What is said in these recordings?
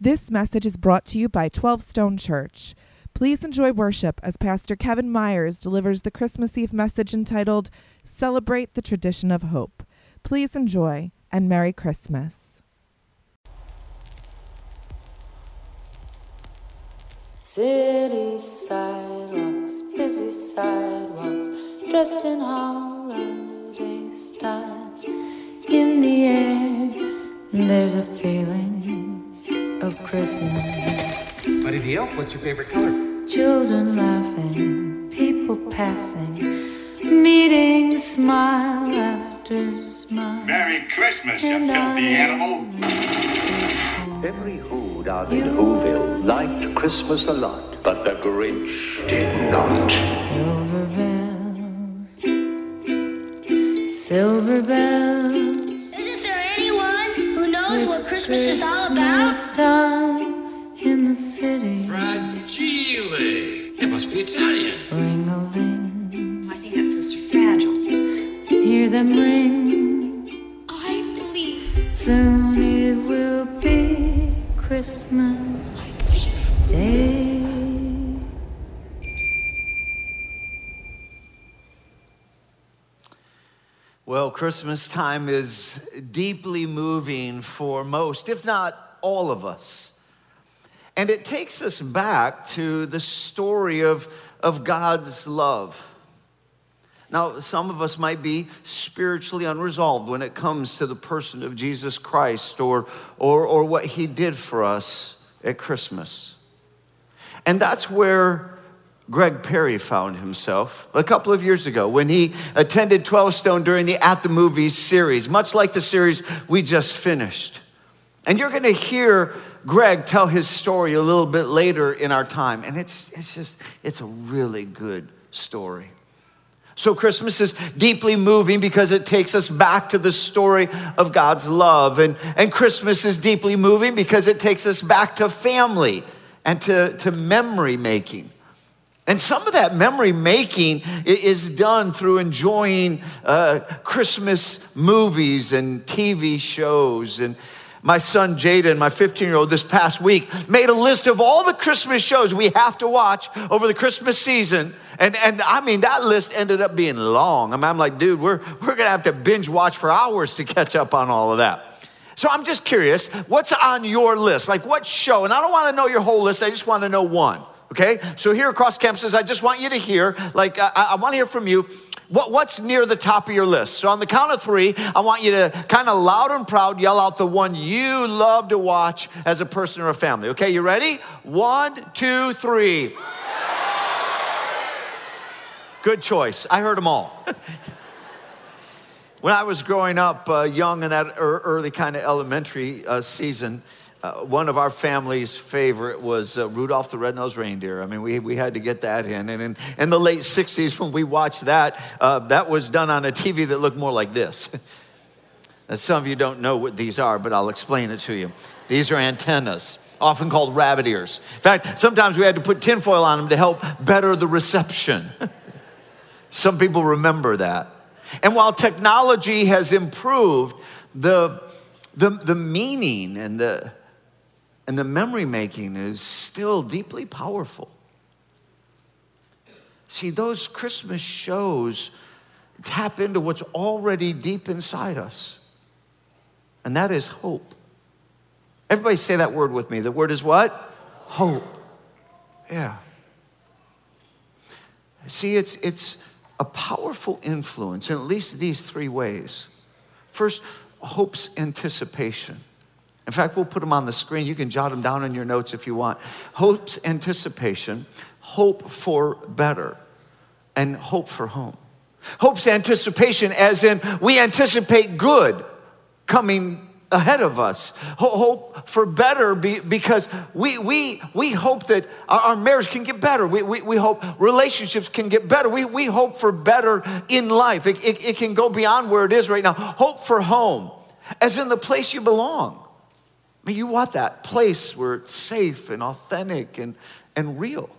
This message is brought to you by 12 Stone Church. Please enjoy worship as Pastor Kevin Myers delivers the Christmas Eve message entitled Celebrate the Tradition of Hope. Please enjoy and Merry Christmas. City sidewalks, busy sidewalks, dressed in holiday style. In the air, there's a feeling of Christmas. Buddy the Elf, what's your favorite color? Children laughing, people passing, meeting smile after smile. Merry Christmas, you And on filthy animal. Every who down in Whoville liked Christmas a lot, but the Grinch did not. Silver bells, silver bells. Christmas all about? Christmas time in the city. Fragile. It must be Italian. Ring a ling, I think that says fragile. hear them ring. I believe. Soon it will be Christmas Christmas time is deeply moving for most, if not all of us. And it takes us back to the story of, of God's love. Now, some of us might be spiritually unresolved when it comes to the person of Jesus Christ or, or, or what he did for us at Christmas. And that's where Greg Perry found himself a couple of years ago when he attended 12 Stone during the At the Movies series, much like the series we just finished. And you're going to hear Greg tell his story a little bit later in our time. And it's, it's just, it's a really good story. So, Christmas is deeply moving because it takes us back to the story of God's love. And, and Christmas is deeply moving because it takes us back to family and to, to memory making. And some of that memory making is done through enjoying uh, Christmas movies and TV shows. And my son Jaden, my 15 year old, this past week made a list of all the Christmas shows we have to watch over the Christmas season. And, and I mean, that list ended up being long. I mean, I'm like, dude, we're, we're gonna have to binge watch for hours to catch up on all of that. So I'm just curious, what's on your list? Like, what show? And I don't wanna know your whole list, I just wanna know one. Okay, so here across campuses, I just want you to hear, like, I, I want to hear from you. What, what's near the top of your list? So, on the count of three, I want you to kind of loud and proud yell out the one you love to watch as a person or a family. Okay, you ready? One, two, three. Good choice. I heard them all. when I was growing up uh, young in that early kind of elementary uh, season, uh, one of our family's favorite was uh, Rudolph the Red-Nosed Reindeer. I mean, we, we had to get that in. And in, in the late 60s, when we watched that, uh, that was done on a TV that looked more like this. Now, some of you don't know what these are, but I'll explain it to you. These are antennas, often called rabbit ears. In fact, sometimes we had to put tinfoil on them to help better the reception. Some people remember that. And while technology has improved, the, the, the meaning and the, and the memory making is still deeply powerful. See, those Christmas shows tap into what's already deep inside us, and that is hope. Everybody say that word with me. The word is what? Hope. Yeah. See, it's, it's a powerful influence in at least these three ways. First, hope's anticipation. In fact, we'll put them on the screen. You can jot them down in your notes if you want. Hope's anticipation, hope for better, and hope for home. Hope's anticipation, as in we anticipate good coming ahead of us. Hope for better be, because we, we, we hope that our, our marriage can get better. We, we, we hope relationships can get better. We, we hope for better in life. It, it, it can go beyond where it is right now. Hope for home, as in the place you belong. Mean, you want that place where it's safe and authentic and, and real.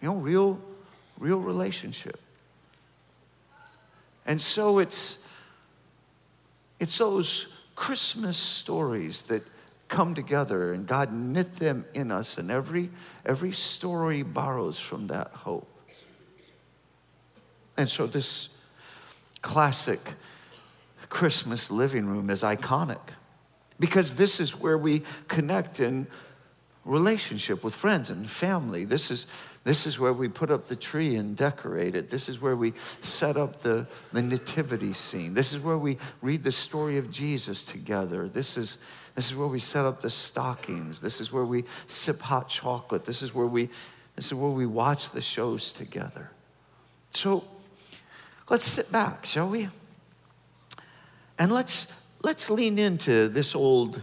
You know, real, real relationship. And so it's it's those Christmas stories that come together and God knit them in us, and every, every story borrows from that hope. And so this classic Christmas living room is iconic because this is where we connect in relationship with friends and family. This is, this is where we put up the tree and decorate it. This is where we set up the, the nativity scene. This is where we read the story of Jesus together. This is, this is where we set up the stockings. This is where we sip hot chocolate. This is where we, this is where we watch the shows together. So let's sit back, shall we? And let's, let's lean into this old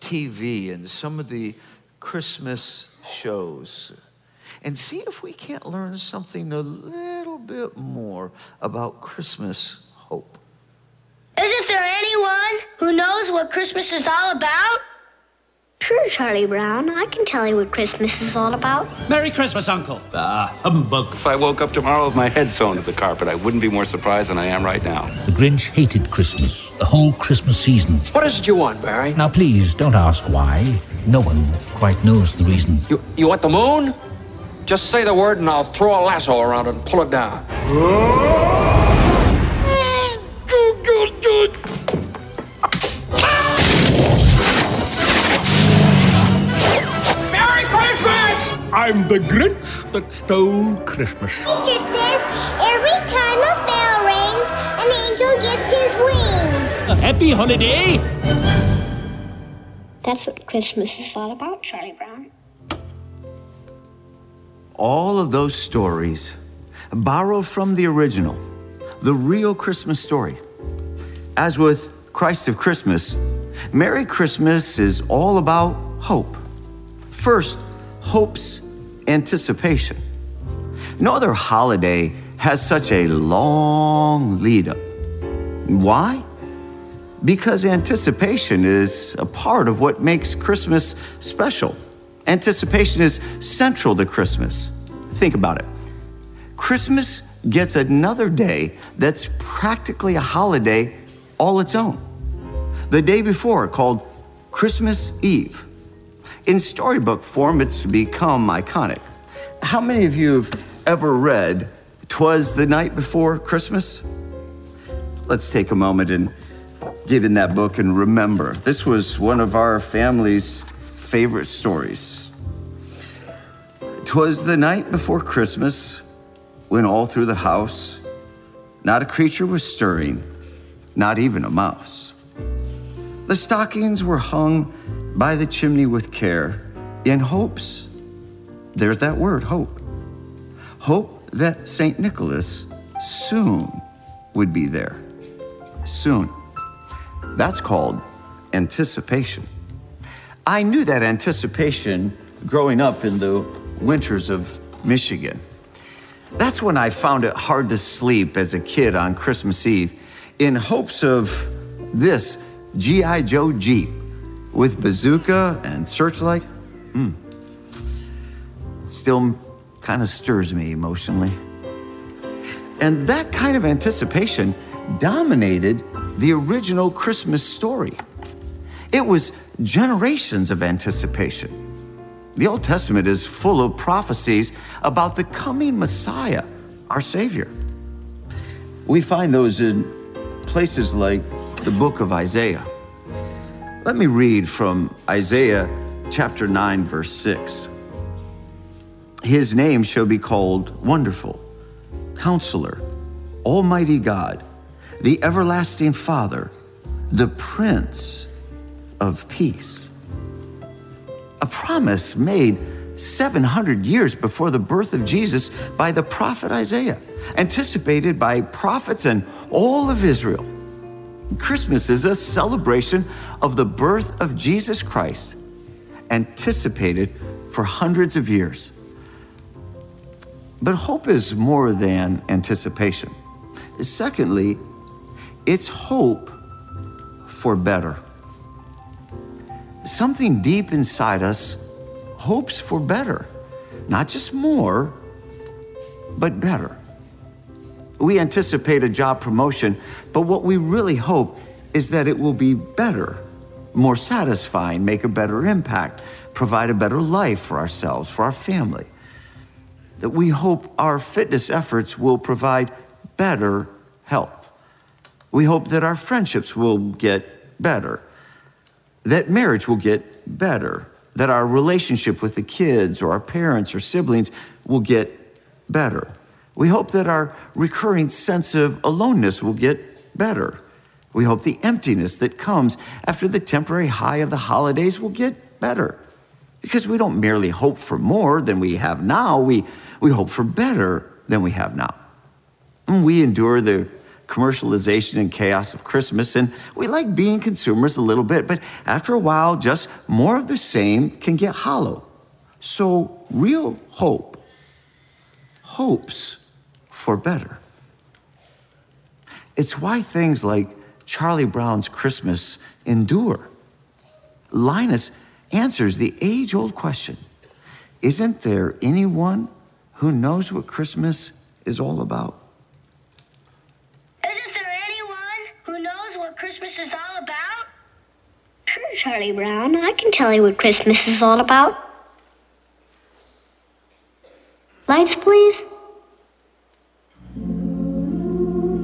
TV and some of the Christmas shows and see if we can't learn something a little bit more about Christmas hope. Isn't there anyone who knows what Christmas is all about? Sure, Charlie Brown. I can tell you what Christmas is all about. Merry Christmas, Uncle. Ah, humbug. If I woke up tomorrow with my head sewn to the carpet, I wouldn't be more surprised than I am right now. The Grinch hated Christmas, the whole Christmas season. What is it you want, Mary? Now, please, don't ask why. No one quite knows the reason. You, you want the moon? Just say the word and I'll throw a lasso around it and pull it down. I'm the Grinch that stole Christmas. Teacher says every time a bell rings, an angel gets his wings. A happy holiday! That's what Christmas is all about, Charlie Brown. All of those stories borrow from the original, the real Christmas story. As with Christ of Christmas, Merry Christmas is all about hope. First, hope's anticipation. No other holiday has such a long lead up. Why? Because anticipation is a part of what makes Christmas special. Anticipation is central to Christmas. Think about it. Christmas gets another day that's practically a holiday all its own. The day before, called Christmas Eve. In storybook form, it's become iconic. How many of you have ever read Twas the Night Before Christmas? Let's take a moment and get in that book and remember. This was one of our family's favorite stories. Twas the night before Christmas when all through the house not a creature was stirring, not even a mouse. The stockings were hung by the chimney with care in hopes, there's that word, hope, hope that St. Nicholas soon would be there. Soon. That's called anticipation. I knew that anticipation growing up in the winters of Michigan. That's when I found it hard to sleep as a kid on Christmas Eve in hopes of this G.I. Joe Jeep with bazooka and searchlight. Mm. Still kind of stirs me emotionally. And that kind of anticipation dominated the original Christmas story. It was generations of anticipation. The Old Testament is full of prophecies about the coming Messiah, our Savior. We find those in places like the book of Isaiah. Let me read from Isaiah chapter 9, verse 6. His name shall be called Wonderful, Counselor, Almighty God, the Everlasting Father, the Prince of Peace a promise made 700 years before the birth of Jesus by the prophet Isaiah, anticipated by prophets and all of Israel. Christmas is a celebration of the birth of Jesus Christ, anticipated for hundreds of years. But hope is more than anticipation. Secondly, it's hope for better something deep inside us hopes for better, not just more, but better. We anticipate a job promotion, but what we really hope is that it will be better, more satisfying, make a better impact, provide a better life for ourselves, for our family. That we hope our fitness efforts will provide better health. We hope that our friendships will get better, that marriage will get better, that our relationship with the kids or our parents or siblings will get better. We hope that our recurring sense of aloneness will get better. We hope the emptiness that comes after the temporary high of the holidays will get better. Because we don't merely hope for more than we have now, we, we hope for better than we have now. And we endure the commercialization and chaos of Christmas, and we like being consumers a little bit, but after a while, just more of the same can get hollow. So, real hope hopes for better. It's why things like Charlie Brown's Christmas endure. Linus answers the age old question Isn't there anyone who knows what Christmas is all about? Isn't there anyone who knows what Christmas is all about? Sure, Charlie Brown. I can tell you what Christmas is all about. Lights, please.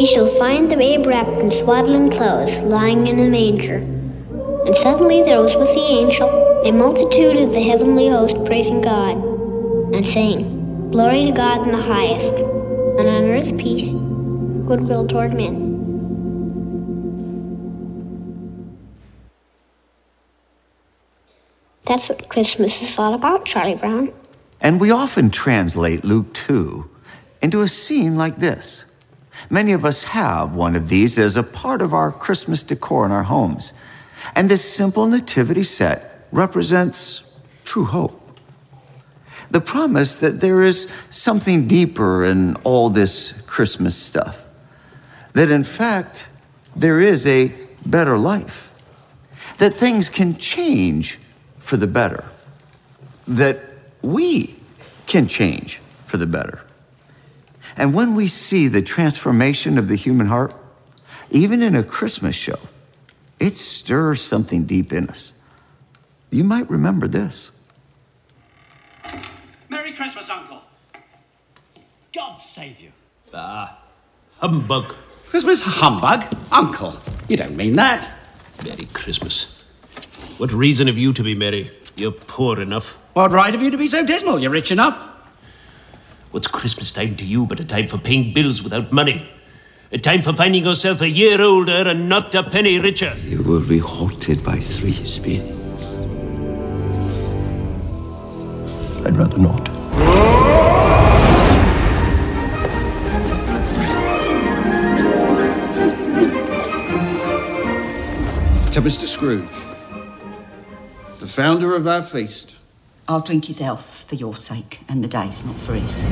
Ye shall find the babe wrapped in swaddling clothes, lying in a manger. And suddenly there was with the angel a multitude of the heavenly host praising God, and saying, Glory to God in the highest, and on earth peace, goodwill toward men. That's what Christmas is all about, Charlie Brown. And we often translate Luke 2 into a scene like this. Many of us have one of these as a part of our Christmas decor in our homes. And this simple nativity set represents true hope. The promise that there is something deeper in all this Christmas stuff. That in fact, there is a better life. That things can change for the better. That we can change for the better. And when we see the transformation of the human heart, even in a Christmas show, it stirs something deep in us. You might remember this. Merry Christmas, Uncle. God save you. Ah, humbug. Christmas humbug? Uncle, you don't mean that. Merry Christmas. What reason have you to be merry? You're poor enough. What right have you to be so dismal? You're rich enough. What's Christmas time to you but a time for paying bills without money? A time for finding yourself a year older and not a penny richer. You will be haunted by three spirits. I'd rather not. To Mr. Scrooge, the founder of our feast. I'll drink his health for your sake, and the day's not for his.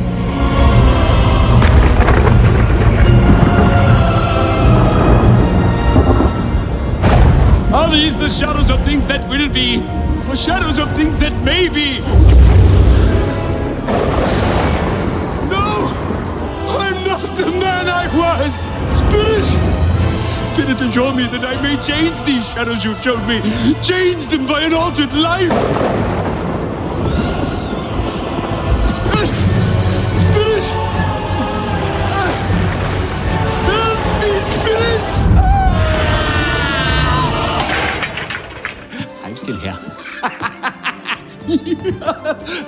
Are these the shadows of things that will be, or shadows of things that may be? No! I'm not the man I was! Spirit! Spirit, assure me that I may change these shadows you've shown me. Change them by an altered life! Still here.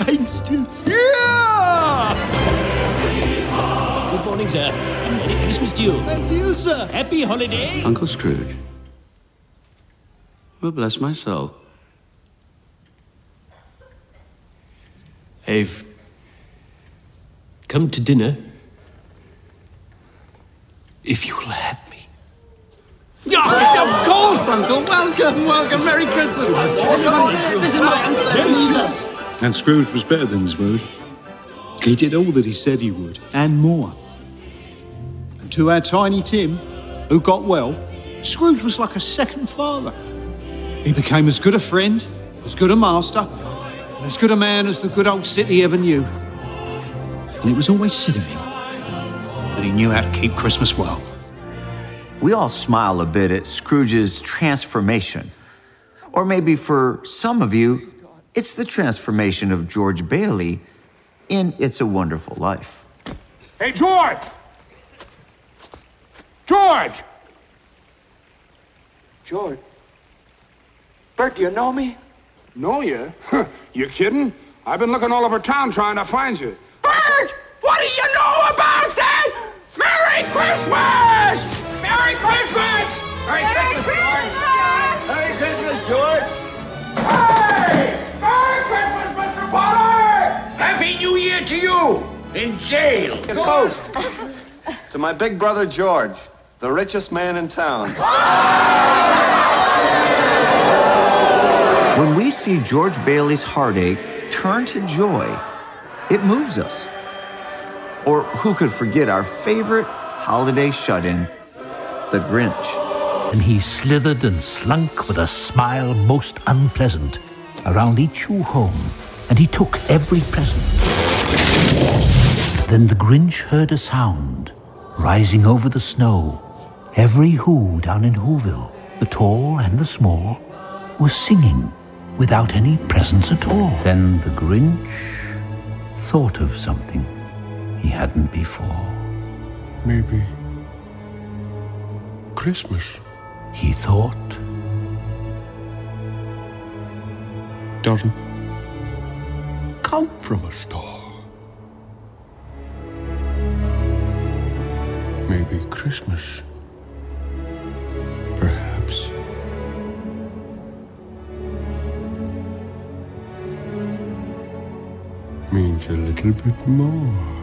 I'm still here! Good morning, sir. And Merry Christmas to you. And to you, sir. Happy holiday. Uncle Scrooge. Well, bless my soul. I've come to dinner. If you'll have of course Uncle. Welcome, welcome. Merry Christmas. This is my Uncle Ebenezer. And Scrooge was better than his word. He did all that he said he would, and more. And to our tiny Tim, who got well, Scrooge was like a second father. He became as good a friend, as good a master, and as good a man as the good old city ever knew. And it was always said of him that he knew how to keep Christmas well. We all smile a bit at Scrooge's transformation. Or maybe for some of you, it's the transformation of George Bailey in It's a Wonderful Life. Hey, George! George! George. Bert, do you know me? Know you? you kidding? I've been looking all over town trying to find you. Bert! What do you know about that? Merry Christmas! In jail! A toast to my big brother George, the richest man in town. When we see George Bailey's heartache turn to joy, it moves us. Or who could forget our favorite holiday shut in, the Grinch? And he slithered and slunk with a smile most unpleasant around each new home, and he took every present. Then the Grinch heard a sound rising over the snow. Every Who down in Whoville, the tall and the small, was singing without any presents at all. Then the Grinch thought of something he hadn't before. Maybe Christmas He thought, doesn't come from a star. Maybe Christmas, perhaps, means a little bit more.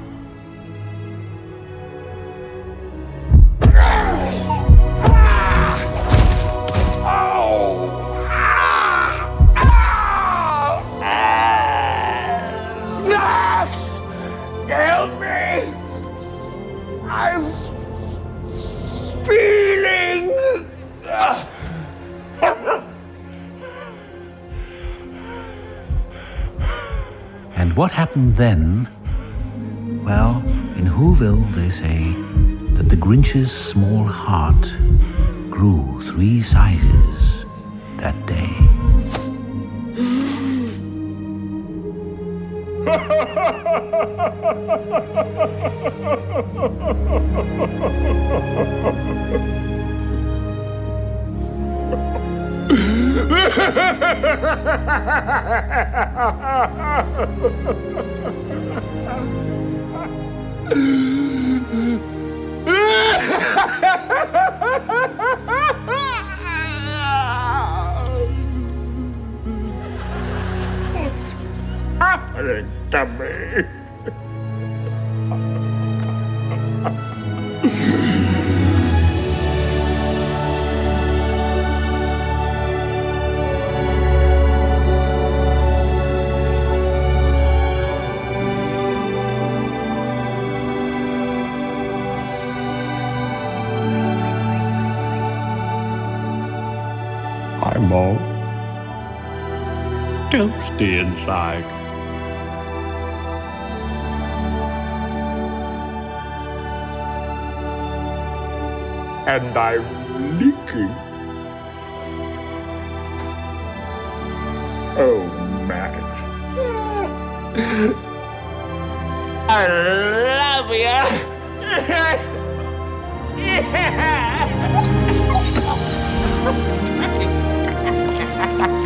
Happened then? Well, in Whoville, they say that the Grinch's small heart grew three sizes that day. Happening to me? Toasty inside. And I'm leaking. Oh, Max. I love you. All right,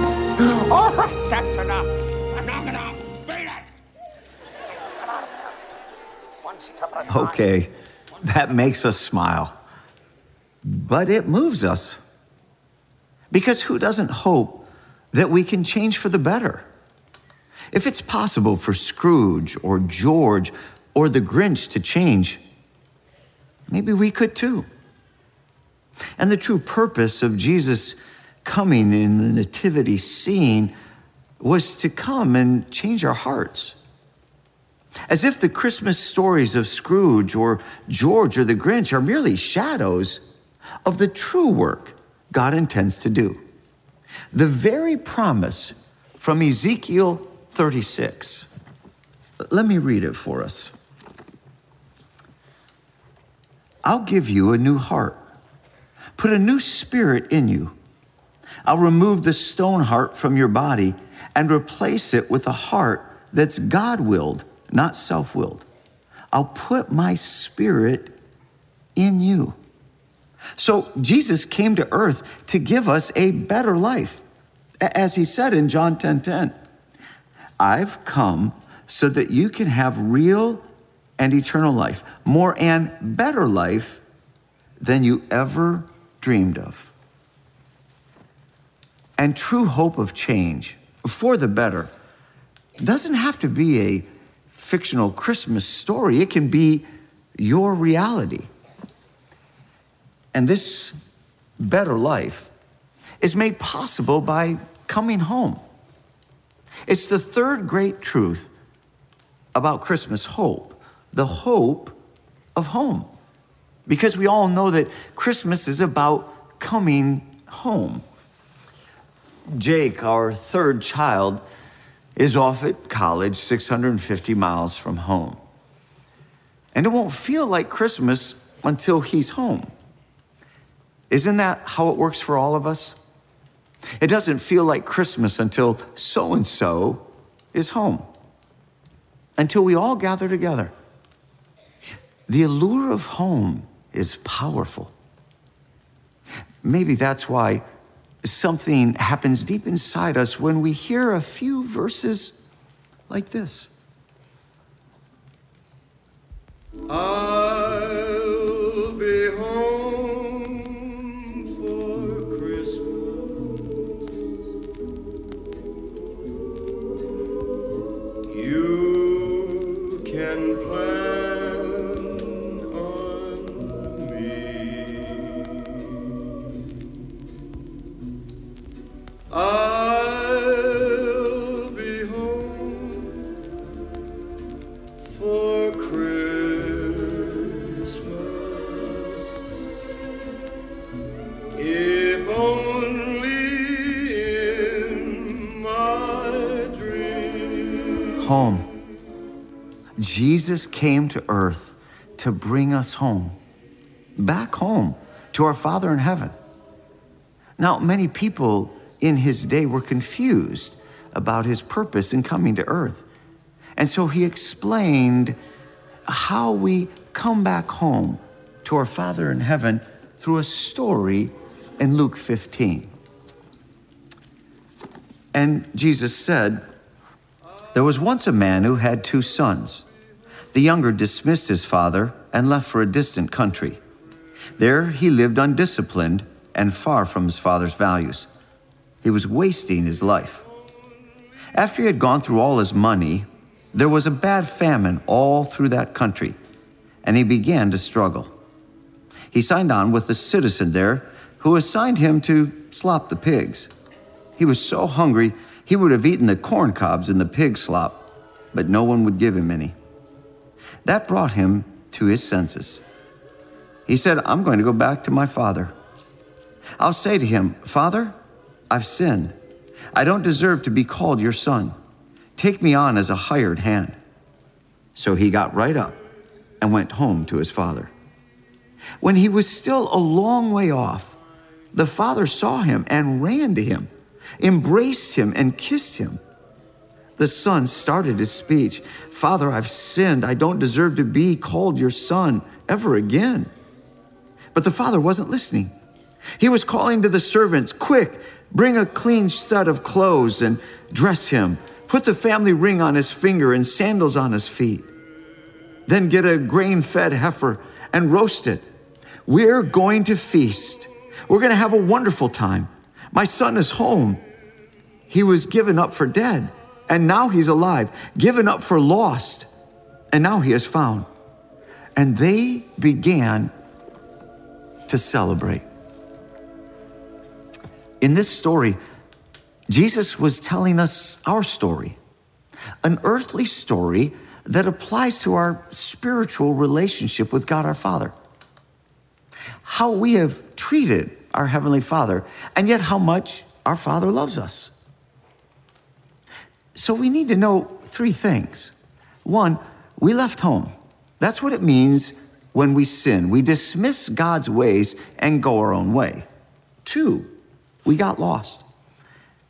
that's enough. Beat it. Okay, that makes us smile. But it moves us. Because who doesn't hope that we can change for the better? If it's possible for Scrooge or George or the Grinch to change, maybe we could too. And the true purpose of Jesus coming in the nativity scene was to come and change our hearts. As if the Christmas stories of Scrooge or George or the Grinch are merely shadows of the true work God intends to do. The very promise from Ezekiel 36. Let me read it for us. I'll give you a new heart, put a new spirit in you. I'll remove the stone heart from your body and replace it with a heart that's God willed, not self willed. I'll put my spirit in you. So Jesus came to earth to give us a better life. As he said in John 10 10, I've come so that you can have real and eternal life, more and better life than you ever dreamed of. And true hope of change for the better doesn't have to be a fictional Christmas story, it can be your reality. And this better life is made possible by coming home. It's the third great truth about Christmas hope the hope of home. Because we all know that Christmas is about coming home. Jake, our third child, is off at college 650 miles from home. And it won't feel like Christmas until he's home. Isn't that how it works for all of us? It doesn't feel like Christmas until so and so is home, until we all gather together. The allure of home is powerful. Maybe that's why something happens deep inside us when we hear a few verses like this. I'll Jesus came to earth to bring us home, back home to our Father in heaven. Now, many people in his day were confused about his purpose in coming to earth. And so he explained how we come back home to our Father in heaven through a story in Luke 15. And Jesus said, There was once a man who had two sons. The younger dismissed his father and left for a distant country. There he lived undisciplined and far from his father's values. He was wasting his life. After he had gone through all his money, there was a bad famine all through that country, and he began to struggle. He signed on with a citizen there who assigned him to slop the pigs. He was so hungry, he would have eaten the corn cobs in the pig slop, but no one would give him any. That brought him to his senses. He said, I'm going to go back to my father. I'll say to him, Father, I've sinned. I don't deserve to be called your son. Take me on as a hired hand. So he got right up and went home to his father. When he was still a long way off, the father saw him and ran to him, embraced him, and kissed him. The son started his speech Father, I've sinned. I don't deserve to be called your son ever again. But the father wasn't listening. He was calling to the servants, Quick, bring a clean set of clothes and dress him. Put the family ring on his finger and sandals on his feet. Then get a grain fed heifer and roast it. We're going to feast. We're going to have a wonderful time. My son is home. He was given up for dead, and now he's alive, given up for lost, and now he is found. And they began to celebrate. In this story, Jesus was telling us our story, an earthly story that applies to our spiritual relationship with God our Father. How we have treated our Heavenly Father, and yet how much our Father loves us. So we need to know three things. One, we left home. That's what it means when we sin. We dismiss God's ways and go our own way. Two, we got lost.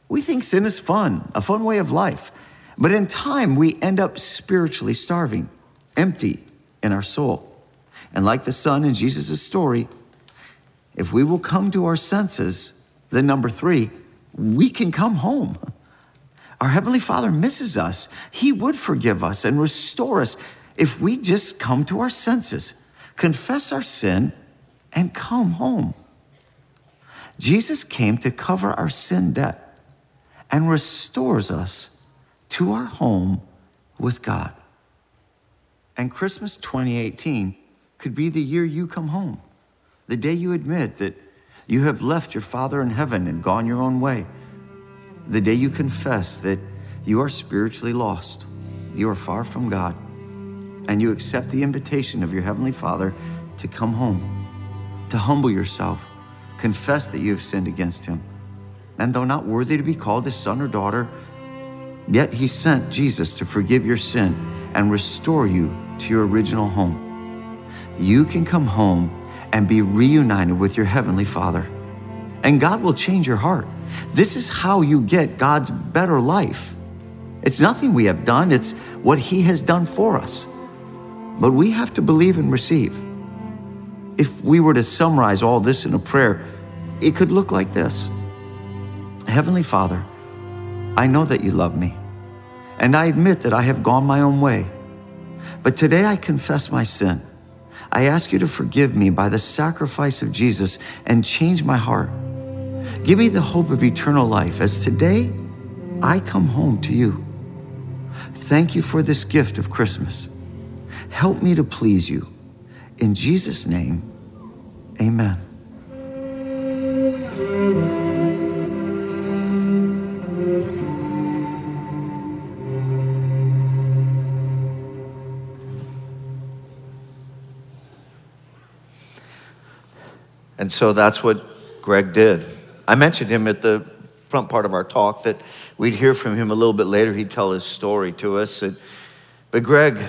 We think sin is fun, a fun way of life. But in time, we end up spiritually starving, empty in our soul. And like the son in Jesus' story, if we will come to our senses, then number three, we can come home. Our Heavenly Father misses us. He would forgive us and restore us if we just come to our senses, confess our sin, and come home. Jesus came to cover our sin debt and restores us to our home with God. And Christmas 2018 could be the year you come home, the day you admit that you have left your Father in heaven and gone your own way, the day you confess that you are spiritually lost, you are far from God, and you accept the invitation of your Heavenly Father to come home, to humble yourself, confess that you have sinned against Him. And though not worthy to be called His son or daughter, yet He sent Jesus to forgive your sin and restore you to your original home. You can come home and be reunited with your Heavenly Father. And God will change your heart. This is how you get God's better life. It's nothing we have done, it's what He has done for us. But we have to believe and receive. If we were to summarize all this in a prayer, it could look like this Heavenly Father, I know that you love me, and I admit that I have gone my own way. But today I confess my sin. I ask you to forgive me by the sacrifice of Jesus and change my heart. Give me the hope of eternal life as today I come home to you. Thank you for this gift of Christmas. Help me to please you. In Jesus' name, amen. And so that's what Greg did. I mentioned him at the front part of our talk that we'd hear from him a little bit later. He'd tell his story to us. And, but Greg,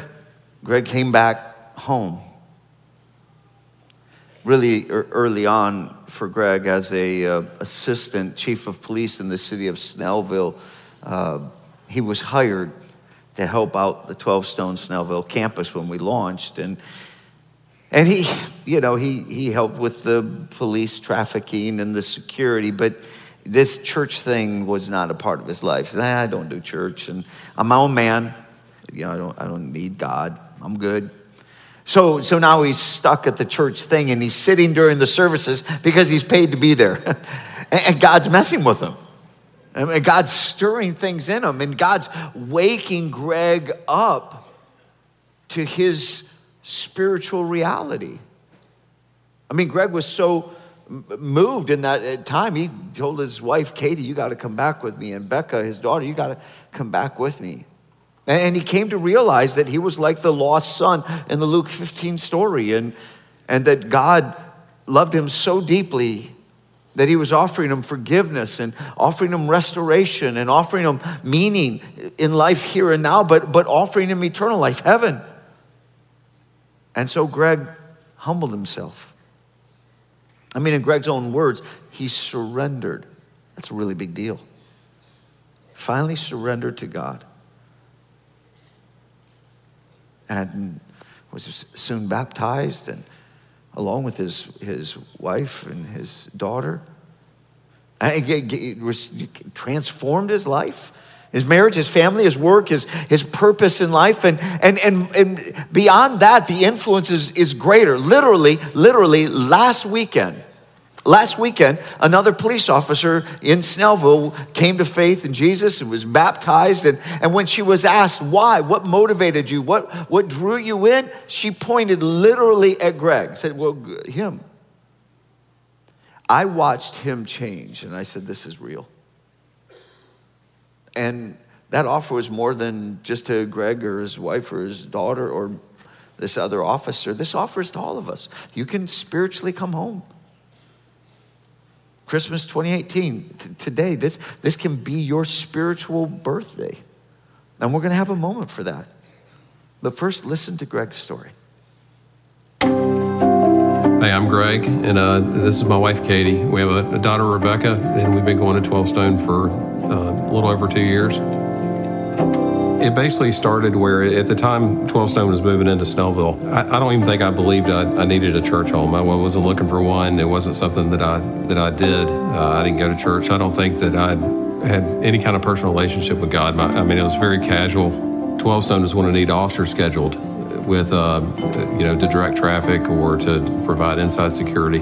Greg came back home really early on for Greg as a uh, assistant chief of police in the city of Snellville. Uh, he was hired to help out the 12 Stone Snellville campus when we launched, and and he, you know, he he helped with the police trafficking and the security, but this church thing was not a part of his life. Nah, I don't do church, and I'm my own man. You know, I don't I don't need God. I'm good. So, so now he's stuck at the church thing and he's sitting during the services because he's paid to be there. and God's messing with him. And God's stirring things in him. And God's waking Greg up to his spiritual reality. I mean, Greg was so moved in that uh, time. He told his wife, Katie, you got to come back with me. And Becca, his daughter, you got to come back with me. And he came to realize that he was like the lost son in the Luke 15 story, and, and that God loved him so deeply that he was offering him forgiveness and offering him restoration and offering him meaning in life here and now, but, but offering him eternal life, heaven. And so Greg humbled himself. I mean, in Greg's own words, he surrendered. That's a really big deal. Finally surrendered to God and was soon baptized and along with his, his wife and his daughter transformed his life his marriage his family his work his, his purpose in life and, and, and, and beyond that the influence is, is greater literally literally last weekend Last weekend, another police officer in Snellville came to faith in Jesus and was baptized. And, and when she was asked why, what motivated you, what, what drew you in, she pointed literally at Greg, said, Well, him. I watched him change and I said, This is real. And that offer was more than just to Greg or his wife or his daughter or this other officer. This offer is to all of us. You can spiritually come home. Christmas 2018, t- today, this, this can be your spiritual birthday. And we're going to have a moment for that. But first, listen to Greg's story. Hey, I'm Greg, and uh, this is my wife, Katie. We have a, a daughter, Rebecca, and we've been going to 12 Stone for a little over two years. It basically started where, at the time, 12 Stone was moving into Snellville. I, I don't even think I believed I, I, needed a church home. I wasn't looking for one. It wasn't something that I that I did. Uh, I didn't go to church. I don't think that I had any kind of personal relationship with God. My, I mean, it was very casual. 12 Stone was when I need officers scheduled with, uh, you know, to direct traffic or to provide inside security.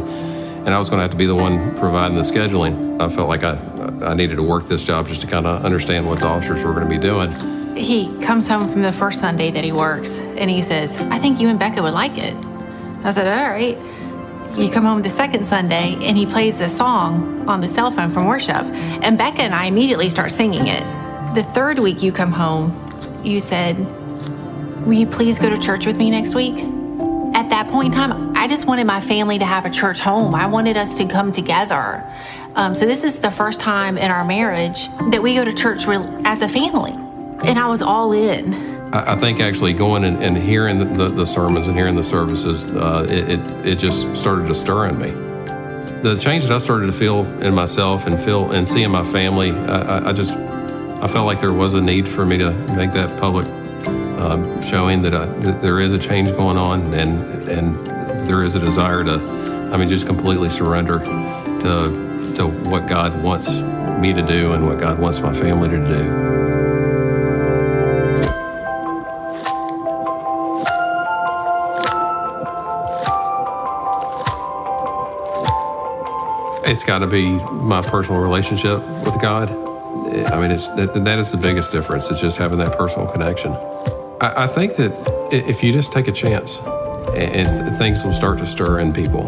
And I was going to have to be the one providing the scheduling. I felt like I, I needed to work this job just to kind of understand what the officers were going to be doing. He comes home from the first Sunday that he works and he says, I think you and Becca would like it. I said, All right. You come home the second Sunday and he plays a song on the cell phone from worship. And Becca and I immediately start singing it. The third week you come home, you said, Will you please go to church with me next week? At that point in time, I just wanted my family to have a church home. I wanted us to come together. Um, so, this is the first time in our marriage that we go to church as a family. And I was all in. I, think actually going and, and hearing the, the, the, sermons and hearing the services, uh, it, it, it just started to stir in me. The change that I started to feel in myself and feel and seeing my family, I, I just I felt like there was a need for me to make that public um, showing that, I, that, there is a change going on and and there is a desire to, I mean, just completely surrender to to what God wants me to do and what God wants my family to do. It's got to be my personal relationship with God. I mean, it's that, that is the biggest difference. It's just having that personal connection. I, I think that if you just take a chance, and, things will start to stir in people.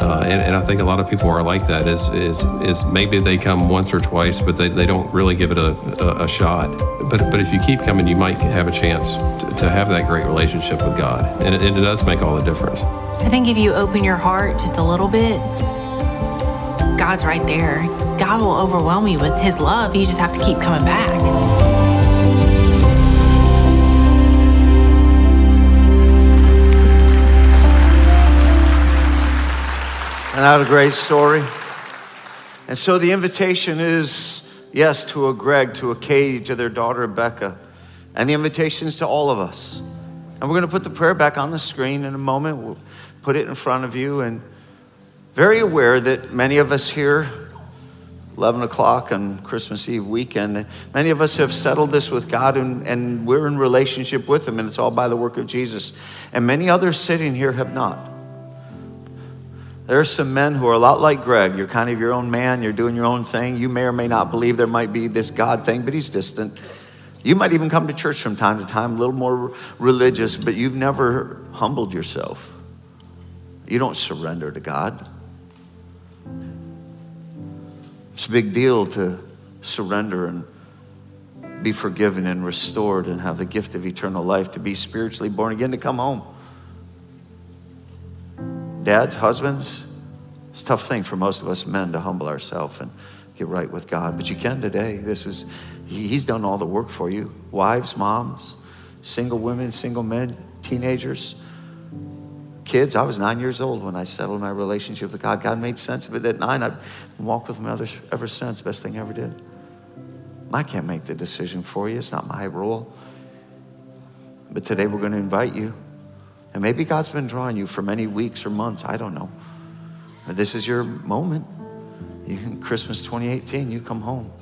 Uh, and, and, I think a lot of people are like that. Is is is maybe they come once or twice, but they, they don't really give it a, a, a shot. But but if you keep coming, you might have a chance to, to have that great relationship with God, and it, and it does make all the difference. I think if you open your heart just a little bit, God's right there. God will overwhelm you with His love. You just have to keep coming back. That a great story. And so the invitation is yes, to a Greg, to a Katie, to their daughter Becca. And the invitation is to all of us. And we're going to put the prayer back on the screen in a moment. We'll put it in front of you. And very aware that many of us here, 11 o'clock on Christmas Eve weekend, many of us have settled this with God and, and we're in relationship with Him, and it's all by the work of Jesus. And many others sitting here have not. There are some men who are a lot like Greg. You're kind of your own man, you're doing your own thing. You may or may not believe there might be this God thing, but he's distant. You might even come to church from time to time, a little more religious, but you've never humbled yourself. You don't surrender to God. It's a big deal to surrender and be forgiven and restored and have the gift of eternal life, to be spiritually born again, to come home. Dads, husbands, it's a tough thing for most of us men to humble ourselves and get right with God, but you can today. This is, He's done all the work for you. Wives, moms, single women, single men, teenagers, kids. I was nine years old when I settled my relationship with God. God made sense of it at nine. I've walked with Him ever, ever since. Best thing I ever did. I can't make the decision for you, it's not my role. But today we're going to invite you and maybe God's been drawing you for many weeks or months. I don't know. But this is your moment. You can, Christmas 2018, you come home.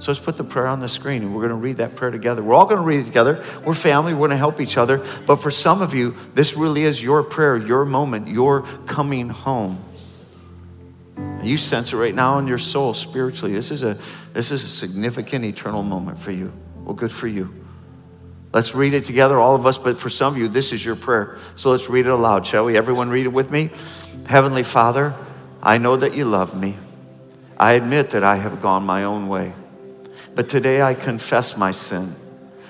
So let's put the prayer on the screen and we're going to read that prayer together. We're all going to read it together. We're family. We're going to help each other. But for some of you, this really is your prayer, your moment, your coming home. You sense it right now in your soul spiritually. This is a this is a significant eternal moment for you. Well, good for you. Let's read it together, all of us, but for some of you, this is your prayer. So let's read it aloud, shall we? Everyone read it with me. Heavenly Father, I know that you love me. I admit that I have gone my own way. But today I confess my sin.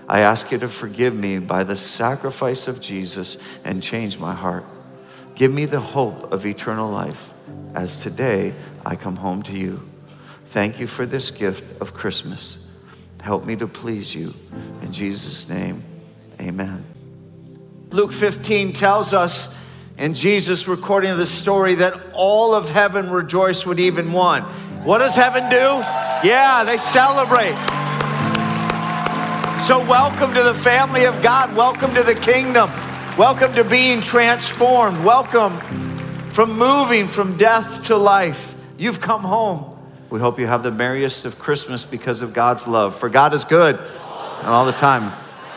I ask you to forgive me by the sacrifice of Jesus and change my heart. Give me the hope of eternal life as today I come home to you. Thank you for this gift of Christmas. Help me to please you. In Jesus' name, amen. Luke 15 tells us in Jesus recording the story that all of heaven rejoiced with even one. What does heaven do? Yeah, they celebrate. So, welcome to the family of God. Welcome to the kingdom. Welcome to being transformed. Welcome from moving from death to life. You've come home. We hope you have the merriest of Christmas because of God's love. For God is good and all the time.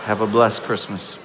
Have a blessed Christmas.